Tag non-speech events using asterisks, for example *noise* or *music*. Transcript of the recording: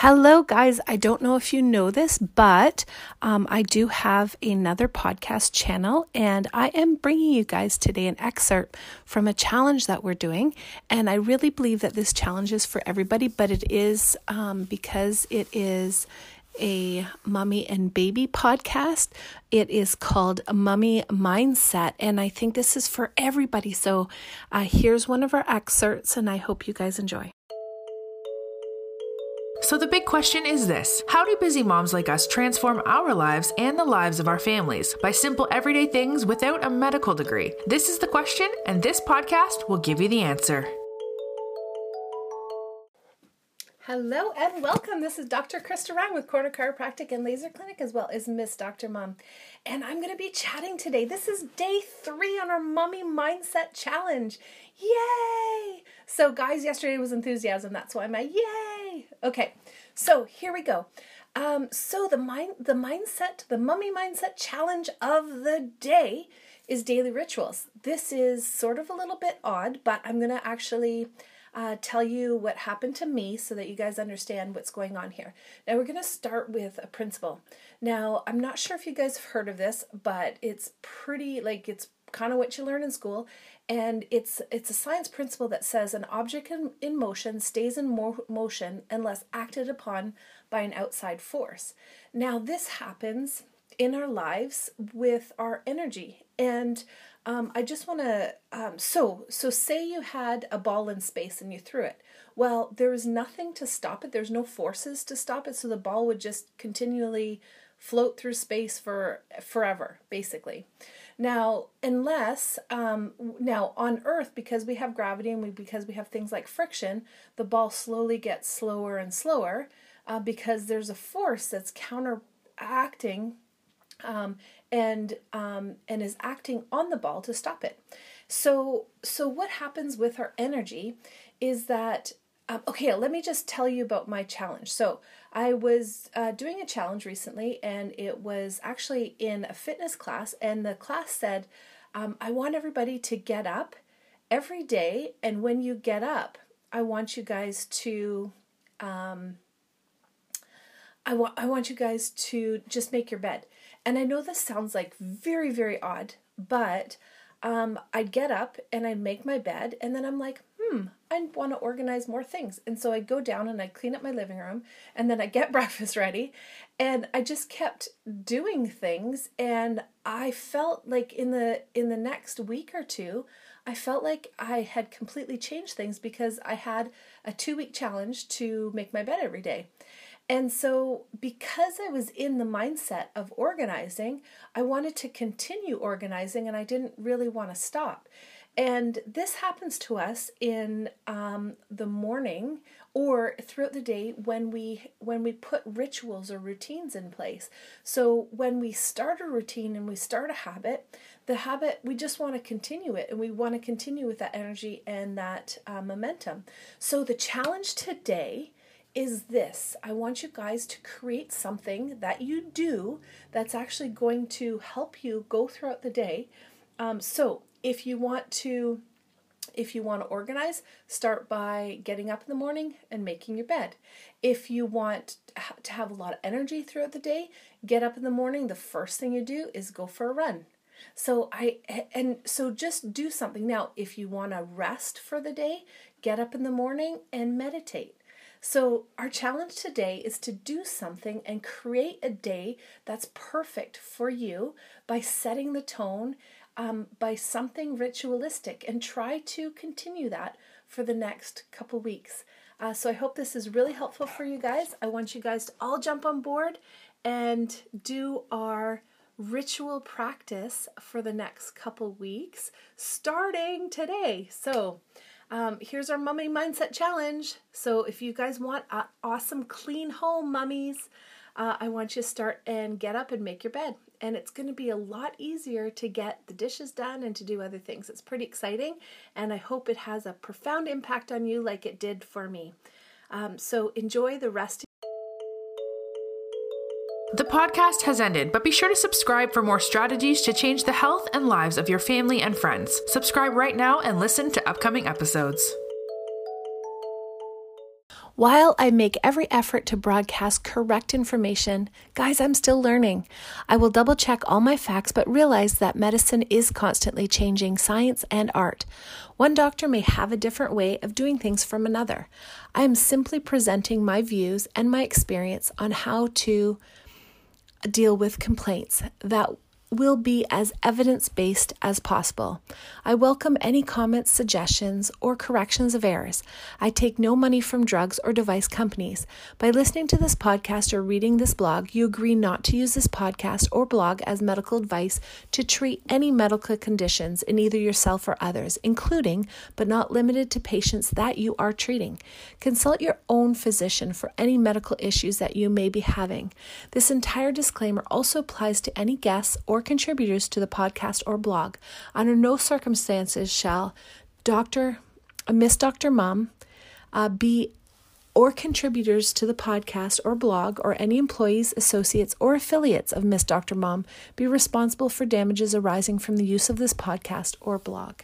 Hello, guys. I don't know if you know this, but um, I do have another podcast channel, and I am bringing you guys today an excerpt from a challenge that we're doing. And I really believe that this challenge is for everybody, but it is um, because it is a mummy and baby podcast. It is called Mummy Mindset, and I think this is for everybody. So uh, here's one of our excerpts, and I hope you guys enjoy. So, the big question is this How do busy moms like us transform our lives and the lives of our families by simple everyday things without a medical degree? This is the question, and this podcast will give you the answer. Hello and welcome. This is Dr. Krista Ryan with Corner Chiropractic and Laser Clinic, as well as Miss Dr. Mom. And I'm going to be chatting today. This is day three on our Mummy Mindset Challenge. Yay! So, guys, yesterday was enthusiasm. That's why a yay. Okay, so here we go. Um, so the mind, the mindset, the mummy mindset challenge of the day is daily rituals. This is sort of a little bit odd, but I'm gonna actually uh, tell you what happened to me so that you guys understand what's going on here. Now we're gonna start with a principle. Now I'm not sure if you guys have heard of this, but it's pretty like it's kind of what you learn in school. And it's it's a science principle that says an object in, in motion stays in mo- motion unless acted upon by an outside force. Now this happens in our lives with our energy. And um, i just want to um, so so say you had a ball in space and you threw it. Well there is nothing to stop it. There's no forces to stop it. So the ball would just continually float through space for forever basically now, unless um, now on Earth, because we have gravity and we because we have things like friction, the ball slowly gets slower and slower uh, because there's a force that's counteracting um, and um, and is acting on the ball to stop it. So so what happens with our energy is that um, okay, let me just tell you about my challenge. So, I was uh, doing a challenge recently, and it was actually in a fitness class, and the class said, um, I want everybody to get up every day, and when you get up, I want you guys to. Um, I want I want you guys to just make your bed. And I know this sounds like very very odd, but um, I'd get up and I'd make my bed, and then I'm like, hmm, I want to organize more things. And so I go down and I clean up my living room and then I get *laughs* breakfast ready. And I just kept doing things and I felt like in the in the next week or two, I felt like I had completely changed things because I had a 2-week challenge to make my bed every day. And so, because I was in the mindset of organizing, I wanted to continue organizing and I didn't really want to stop. And this happens to us in um, the morning or throughout the day when we when we put rituals or routines in place. So when we start a routine and we start a habit, the habit we just want to continue it and we want to continue with that energy and that uh, momentum. So the challenge today is this I want you guys to create something that you do that's actually going to help you go throughout the day. Um, so if you want to if you want to organize, start by getting up in the morning and making your bed. If you want to have a lot of energy throughout the day, get up in the morning. The first thing you do is go for a run. So I and so just do something. Now, if you want to rest for the day, get up in the morning and meditate. So, our challenge today is to do something and create a day that's perfect for you by setting the tone um, by something ritualistic and try to continue that for the next couple weeks. Uh, so I hope this is really helpful for you guys. I want you guys to all jump on board and do our ritual practice for the next couple weeks starting today. So, um, here's our mummy mindset challenge. So, if you guys want an awesome clean home, mummies, uh, I want you to start and get up and make your bed. And it's going to be a lot easier to get the dishes done and to do other things. It's pretty exciting, and I hope it has a profound impact on you like it did for me. Um, so enjoy the rest. Of the podcast has ended, but be sure to subscribe for more strategies to change the health and lives of your family and friends. Subscribe right now and listen to upcoming episodes. While I make every effort to broadcast correct information, guys, I'm still learning. I will double check all my facts, but realize that medicine is constantly changing science and art. One doctor may have a different way of doing things from another. I am simply presenting my views and my experience on how to deal with complaints that will be as evidence based as possible. I welcome any comments, suggestions, or corrections of errors. I take no money from drugs or device companies. By listening to this podcast or reading this blog, you agree not to use this podcast or blog as medical advice to treat any medical conditions in either yourself or others, including but not limited to patients that you are treating. Consult your own physician for any medical issues that you may be having. This entire disclaimer also applies to any guests or or contributors to the podcast or blog. Under no circumstances shall Dr. Uh, Miss Dr. Mom uh, be or contributors to the podcast or blog or any employees, associates, or affiliates of Miss Dr. Mom be responsible for damages arising from the use of this podcast or blog.